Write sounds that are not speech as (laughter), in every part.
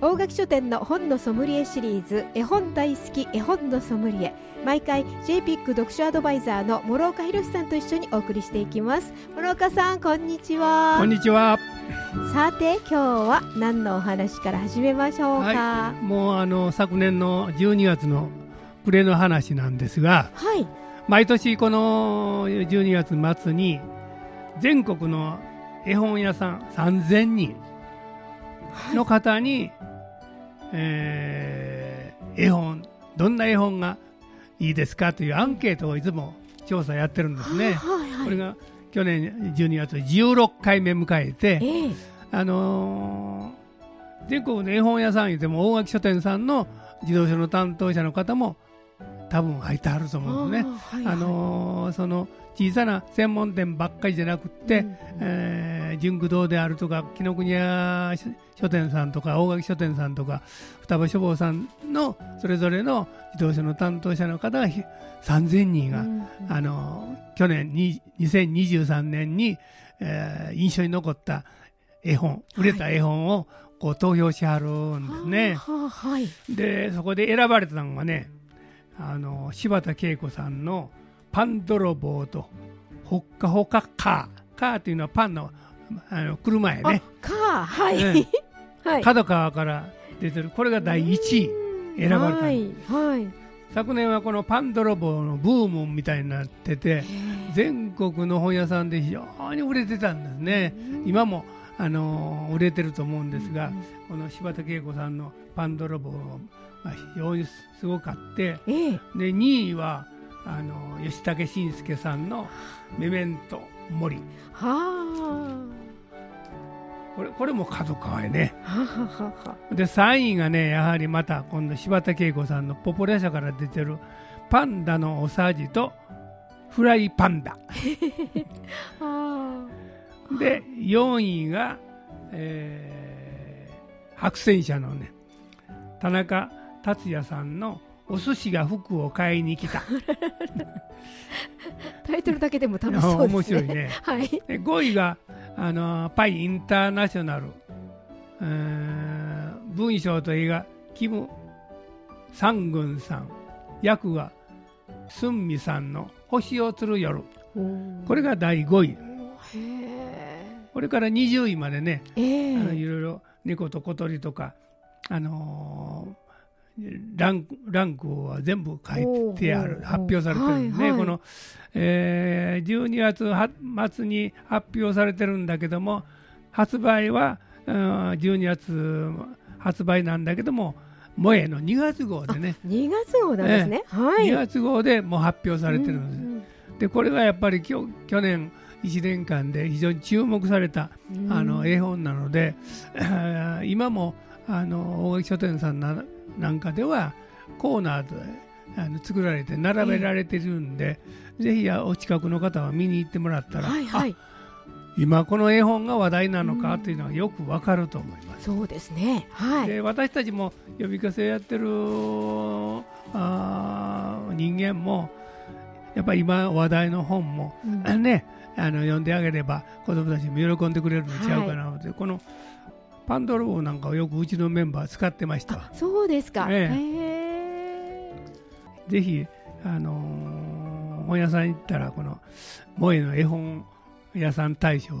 大垣書店の本のソムリエシリーズ絵本大好き絵本のソムリエ。毎回 JPIC 読書アドバイザーの諸岡博さんと一緒にお送りしていきます。諸岡さんこんにちは。こんにちは。さて今日は何のお話から始めましょうか、はい、もうあの昨年の12月の暮れの話なんですが、はい、毎年この12月末に全国の絵本屋さん3000人の方に、はい、えー、絵本どんな絵本がいいですかというアンケートをいつも調査やってるんですね。はいはい、これが去年12月16回目迎えて、えー、あのー、全国の絵本屋さんいても大垣書店さんの自動車の担当者の方も多分入ってはると思うんですね。あはいはい、あのー、その小さな専門店ばっかりじゃなくて、うん、えー、純駆堂であるとか紀ノ国屋書店さんとか大垣書店さんとか双葉書房さんのそれぞれの自動車の担当者の方が3000人が、うん、あの去年に2023年に、えー、印象に残った絵本売れた絵本をこう投票しはるんですね。はい、でそこで選ばれたのがねあの柴田恵子さんの「パン泥棒とほっかほかカー」カーっていうのはパンのあの車やね。カーはい、ね、はい、角川から出てる。これが第1位選ばれた、はい、はい、昨年はこのパン泥棒のブームみたいになってて全国の本屋さんで非常に売れてたんですね。今もあの売れてると思うんですが、この柴田恵子さんの「パン泥棒」まあ、非常にすごかって、ええ、で2位はあの吉武慎介さんの「メメント森」はこれこれも角川へね。はははで3位がねやはりまた今度柴田恵子さんのポポラ社から出てる「パンダのおさじとフライパンダ」で4位が、えー、白戦車のね田中達也さんのお寿司が服を買いに来た。(laughs) タイトルだけでも楽しそうですね。(laughs) 面白いね、はい、5位があのパイインターナショナル。文章と映画キム・サングンさん。役がスンミさんの「星を釣る夜」これが第5位これから20位までね、えー、あのいろいろ猫と小鳥とかあのー、ランクランクは全部書いてある発表されてるんでね、はいはい、この、えー、12月末に発表されてるんだけども発売は、うん、12月発売なんだけども萌えの2月号でね。2月号なんですね、えー、はい、2月号でもう発表されてるんです、うんうん、でこれはやっぱりきょ去年1年間で非常に注目された、あの絵本なので、(laughs) 今もあの大垣書店さんななんかではコーナーであの作られて並べられてるんで、えー、ぜひお近くの方は見に行ってもらったら、はいはい、今この絵本が話題なのかというのはよくわかると思います。そうですね、はい、で私たちも呼びかせやってるあ人間もやっぱり今話題の本も、うん、ねあの読んであげれば子どもたちも喜んでくれるの違うかなと、はい、このパンドロボなんかをよくうちのメンバー使ってました。そうですか、え。え、ぜひ、あのー、本屋さん行ったらこの萌えの絵本屋さん大賞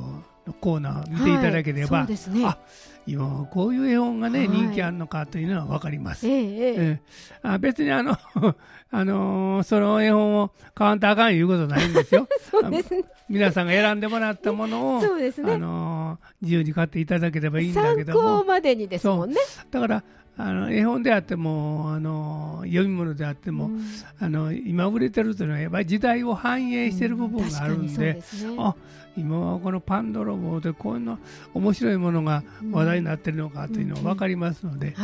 のコーナー見ていただければ、はい、ね、あ今こういう絵本がね、はい、人気あるのかというのは分かります。えええあ別にあの (laughs) あのー、その絵本を買わんとあかんいうことないんですよ。(laughs) そうですね。皆さんが選んでもらったものを、そうですね。あのー、自由に買っていただければいいんだけども。参考までにですもんね。だから、あの絵本であってもあの読み物であっても、うん、あの今売れてるというのはやっぱり時代を反映している部分があるんでうんでね、あ今はこのパン泥棒でこんな面白いものが話題になっているのかというのが分かりますので、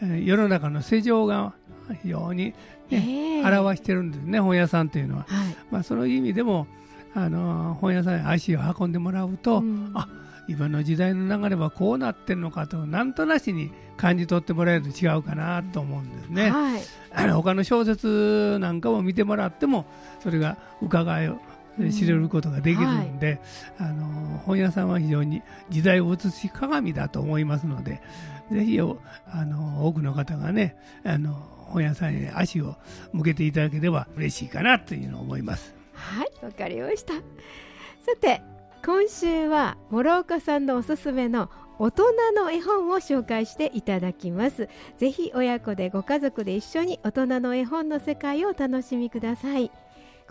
うんはい、世の中の世情が非常にね、表してるんですね本屋さんというのは、はい、まあ、その意味でもあの本屋さんに足を運んでもらうと、うん、あ今の時代の流れはこうなってるのかとなんとなしに感じ取ってもらえると違うかなと思うんですね。はい、あの他の小説なんかも見てもらってもそれが伺いを知れることができるんで、うんはい、あの本屋さんは非常に時代を映し鏡だと思いますのでぜひあの多くの方がねあの本屋さんへ足を向けていただければ嬉しいかなというのを思います。はいわかりましたさて今週は諸岡さんのおすすめの大人の絵本を紹介していただきます。ぜひ親子でご家族で一緒に大人の絵本の世界をお楽しみください。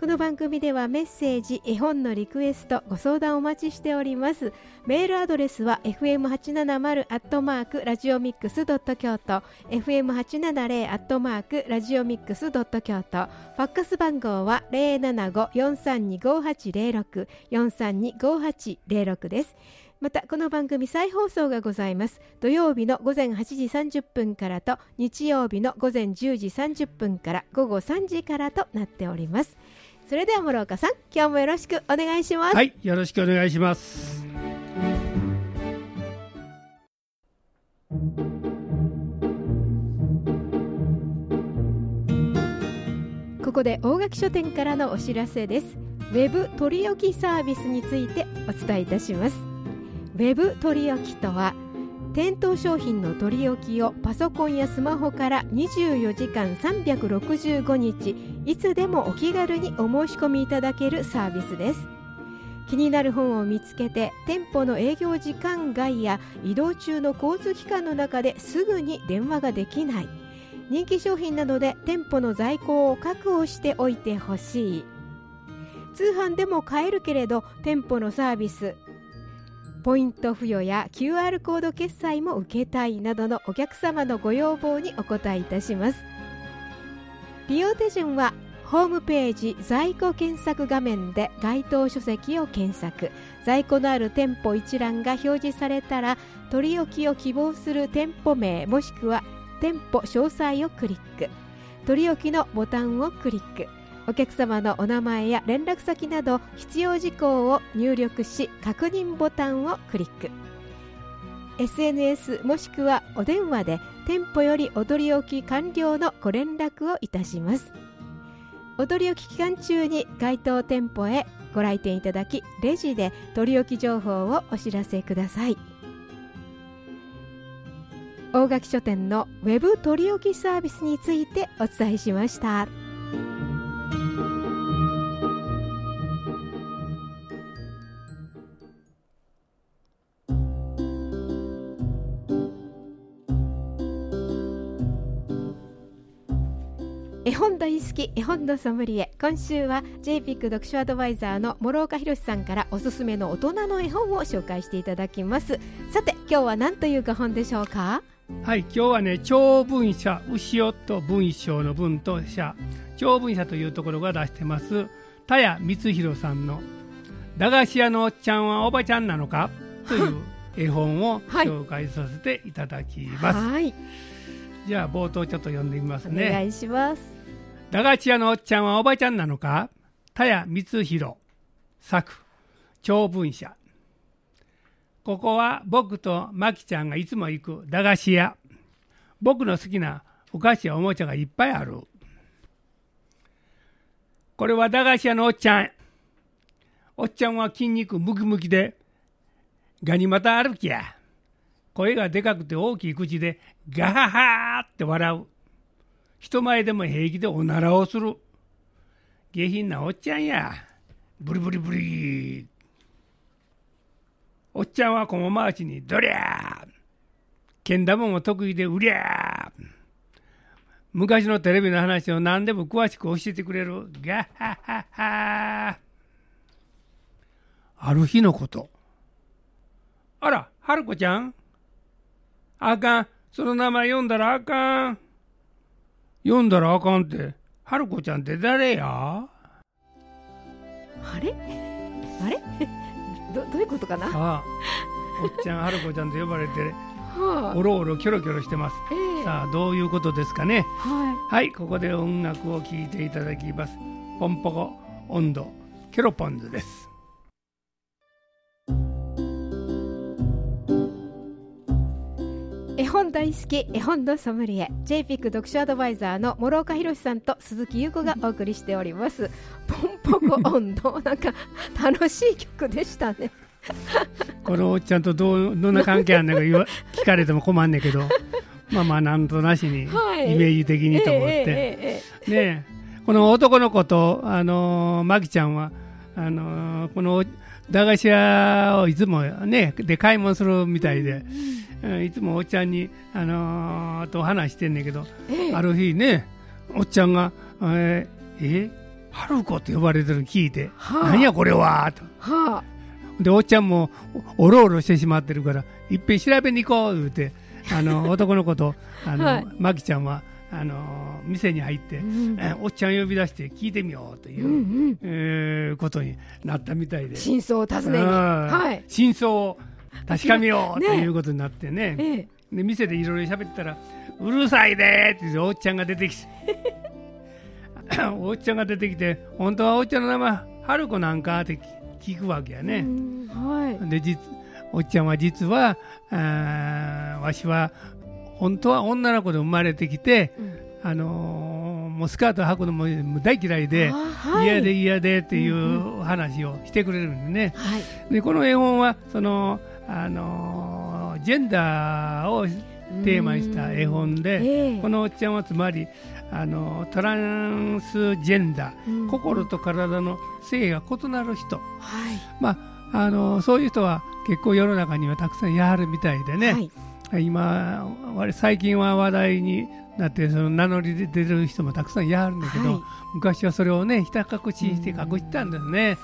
この番組ではメッセージ絵本のリクエストご相談お待ちしております。メールアドレスは fm870 アットマークラジオミックスドット京都。fm870 アットマークラジオミックスドット京都。ファックス番号は075-432-5806 432-5806です。またこの番組再放送がございます。土曜日の午前8時30分からと日曜日の午前10時30分から午後3時からとなっております。それでは諸岡さん今日もよろしくお願いします。はいよろしくお願いします。ここで大垣書店からのお知らせです。ウェブ取り置きサービスについてお伝えいたします。ウェブ取り置きとは店頭商品の取り置きをパソコンやスマホから24時間365日いつでもお気軽にお申し込みいただけるサービスです。気になる本を見つけて店舗の営業時間外や移動中の交通機関の中ですぐに電話ができない。人気商品などで店舗の在庫を確保しておいてほしい。通販でも買えるけれど店舗のサービスポイント付与や QR コード決済も受けたいなどのお客様のご要望にお答えいたします。利用手順はホームページ在庫検索画面で該当書籍を検索。在庫のある店舗一覧が表示されたら取り置きを希望する店舗名もしくは店舗詳細をクリック。取り置きのボタンをクリック。お客様のお名前や連絡先など必要事項を入力し確認ボタンをクリック。SNS もしくはお電話で店舗よりお取り置き完了のご連絡をいたします。お取り置き期間中に該当店舗へご来店いただきレジで取り置き情報をお知らせください。大垣書店のウェブ取り置きサービスについてお伝えしました。絵本大好き。絵本のソムリエ。今週は JPIC 読書アドバイザーの諸岡博さんからおすすめの大人の絵本を紹介していただきます。さて今日は何という絵本でしょうか？はい今日はね長文社牛尾と文章の文と社。長文社というところが出してます。田谷光弘さんの「駄菓子屋のおっちゃんはおばちゃんなのか?」という絵本を (laughs) 紹介させていただきます、はい、じゃあ冒頭ちょっと読んでみますね。お願いします駄菓子屋のおっちゃんはおばちゃんなのか？田谷光弘作長文社ここは僕とまきちゃんがいつも行く駄菓子屋。僕の好きなお菓子やおもちゃがいっぱいある。これは駄菓子屋のおっちゃん。おっちゃんは筋肉ムキムキで、ガニ股歩きや。声がでかくて大きい口でガハハーって笑う。人前でも平気でおならをする。下品なおっちゃんや。ブリブリブリ。おっちゃんは駒回しにどりゃ。けん玉も得意でうりゃ。昔のテレビの話を何でも詳しく教えてくれる。ガッハッハッハ。ある日のこと。あら春子ちゃん。あかん。その名前読んだらあかん。読んだらあかんって。春子ちゃんって誰や？あれ？あれ？(laughs) どどういうことかな？ああおっちゃん春子ちゃんと呼ばれて。(laughs) はあ、おろおろキョロキョロしてます、えー、さあどういうことですかね、はい、はい、ここで音楽を聴いていただきます。ポンポコ温度ケロポンズです絵本大好き絵本のソムリエ JPIC 読書アドバイザーの諸岡博さんと鈴木優子がお送りしております。ポンポコ温度なんか楽しい曲でしたね。このおっちゃんとどうどんな関係あんねんか言わ (laughs) 聞かれても困んねんけど。まあまあなんとなしに、はい、イメージ的にと思って、ねこの男の子とあのー、マキちゃんはあのー、この駄菓子屋をいつもねで買い物するみたいで、うん、いつもおっちゃんに、あのー、と話してんねんけど、えー、ある日ねおっちゃんが「えー、え春子って呼ばれてるの聞いて「はあ、何やこれは」と。はあ。でおっちゃんもおろおろしてしまってるからいっぺん調べに行こう言うてあの (laughs) 男の子とあの、はい、マキちゃんはあの店に入って、うん、えおっちゃん呼び出して聞いてみようという、うんうん、えー、ことになったみたいで。真相を尋ねに、はい、真相を確かめようということになってね。ねで店でいろいろ喋ったら「うるさいで!」っておっちゃんが出てきて。おっちゃんが出てきて「(laughs) 本当はおっちゃんの名前春子なんか?」って聞くわけやね。はい、でおっちゃんは実はあわしは本当は女の子で生まれてきて、うん、あのー、もうスカート履くのも大嫌いで、はい、嫌で嫌でっていう話をしてくれるんでね、はい、でこの絵本はその、あのー、ジェンダーをテーマにした絵本で、えー、このおっちゃんはつまりあのトランスジェンダー、心と体の性が異なる人、はい、まああのそういう人は結構世の中にはたくさんやるみたいでね、はい。今最近は話題になってその名乗りで出る人もたくさんいるんだけど、はい、昔はそれをねひた隠しして隠したんですね,、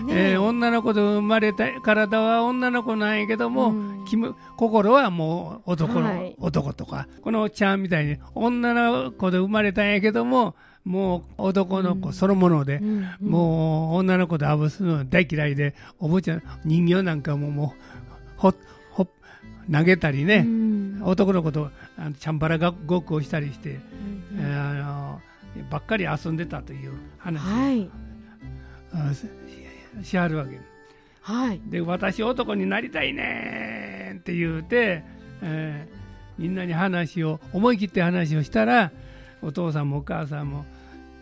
うね。えー、女の子と生まれた体は女の子なんやけども、心はもう男の、はい、男とかこのちゃんみたいに女の子で生まれたんやけどももう男の子そのもので、うんうん、もう女の子とあぶすの大嫌いでおもちゃ人形なんかももうほ投げたりね、うん、男の子とあのチャンバラごっこをしたりして、うん、あのばっかり遊んでたという話を、はい、しはるわけ、はい、で私男になりたいねって言うて、えー、みんなに話を思い切って話をしたらお父さんもお母さんも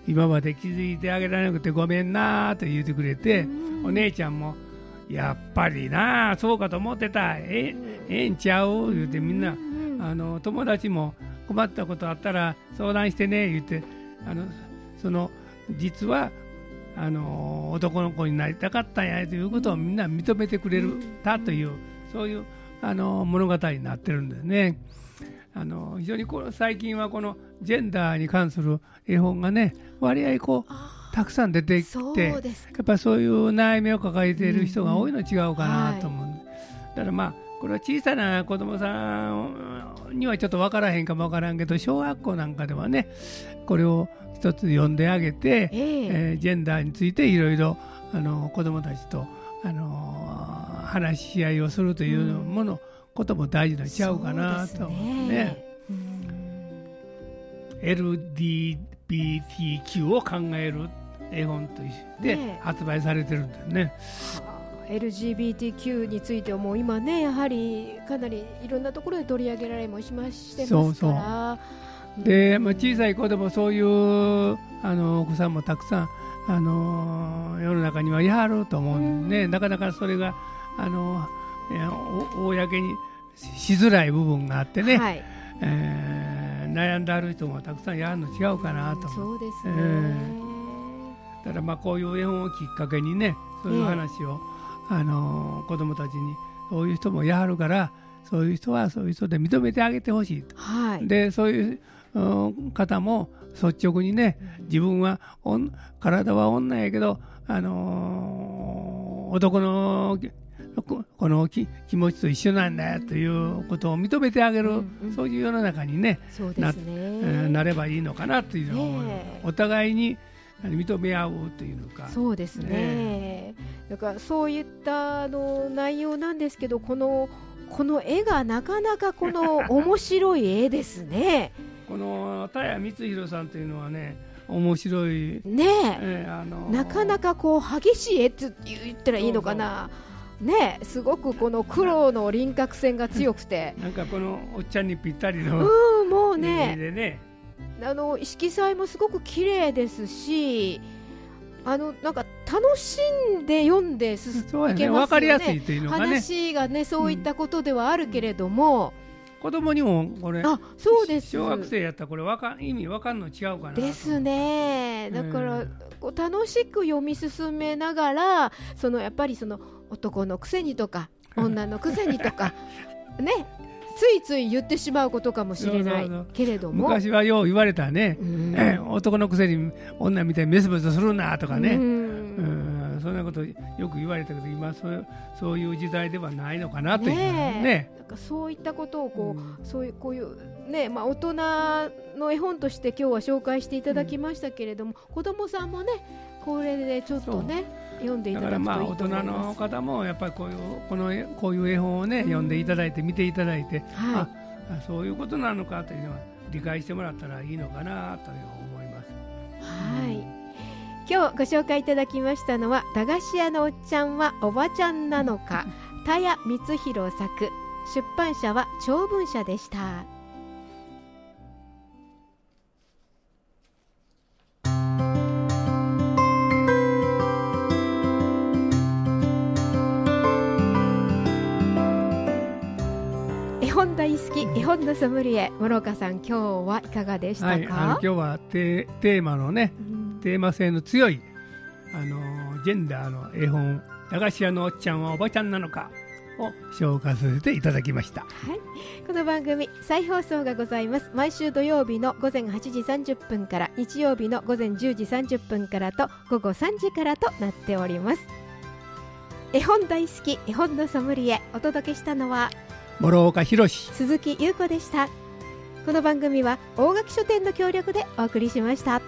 今まで気づいてあげられなくてごめんなと言ってくれて、お姉ちゃんもやっぱりなそうかと思ってた。えええんちゃう？言うてみんなあの友達も困ったことあったら相談してね言ってあのその実はあの男の子になりたかったんやということをみんな認めてくれるたというそういうあの物語になってるんですね。あの非常にこの最近はこのジェンダーに関する絵本がね割合こうたくさん出てきてやっぱりそういう悩みを抱えている人が多いの違うかなと思う、うんうんはい、だからまあこれは小さな子供さんにはちょっと分からへんかも分からんけど小学校なんかではねこれを一つ読んであげて、えー、えー、ジェンダーについていろいろあの子供たちとあの話し合いをするというもの、うん、ことも大事なんちゃうかなと思うね。ね。LGBTQ を考える絵本として発売されてるんだよね。LGBTQ についてはもう今ねやはりかなりいろんなところで取り上げられもしましてますから。で、まあ、小さい子でもそういうあのお子さんもたくさんあの世の中にはいはると思うんで、ね、なかなかそれがあの公にしづらい部分があってね、はい、えー、悩んである人もたくさんやるの違うかなと。そうですね、えーだからまあこういう絵本をきっかけにねそういう話を、えー、あの子供たちにそういう人もやはるからそういう人はそういう人で認めてあげてほしいと、はい、でそういう方も率直にね自分は体は女やけど、あのー、男のこの気持ちと一緒なんだということを認めてあげる、うんうん、そういう世の中にねね。ななればいいのかなというのをえー、お互いに認め合うというのか。そうですね、ね、だからそういったあの内容なんですけどこのこの絵がなかなかこの面白い絵ですね。(laughs) この田谷光弘さんというのはね面白い。ねえ、えー、あのー、なかなかこう激しい絵って言ったらいいのかな。ねすごくこの黒の輪郭線が強くて。なんかこのおっちゃんにぴったりのうんもうね。ねあの色彩もすごく綺麗ですしあのなんか楽しんで読んで進いけますよね、ね、話がねそういったことではあるけれども、うん、子供にもこれあそうです。小学生やったらこれわか意味わかんの違うかなですね。だから、こう楽しく読み進めながらそのやっぱりその男のくせにとか女のくせにとか (laughs) ねついつい言ってしまうことかもしれないけれども。昔はよう言われたね、うん、(laughs) 男のくせに女みたいにメスメスするなとかね、うん、そんなことよく言われたけど今そうそういう時代ではないのかなという。ねね。なんかそういったことをこう、うん、そういうこういうねまあ、大人の絵本として今日は紹介していただきましたけれども、うん、子供さんもねこれでちょっとね読んでいただくといいと思います。大人の方もやっぱりこういうこのこういう絵本をね、読んでいただいて見ていただいて、はい、あそういうことなのかというのは理解してもらったらいいのかなという思います。はい、今日ご紹介いただきましたのは駄菓子屋のおっちゃんはおばちゃんなのか。(laughs) 田谷光弘作。出版社は長文社でした。絵本のソムリエ諸岡さん今日はいかがでしたか、はい、あの今日はテテーマのね、うん、テーマ性の強いあのジェンダーの絵本駄菓子屋のおっちゃんはおばちゃんなのかを紹介させていただきました、はい、この番組再放送がございます。毎週土曜日の午前8時30分から日曜日の午前10時30分からと午後3時からとなっております。絵本大好き絵本のソムリエお届けしたのは諸岡博鈴木優子でしたこの番組は大垣書店の協力でお送りしました。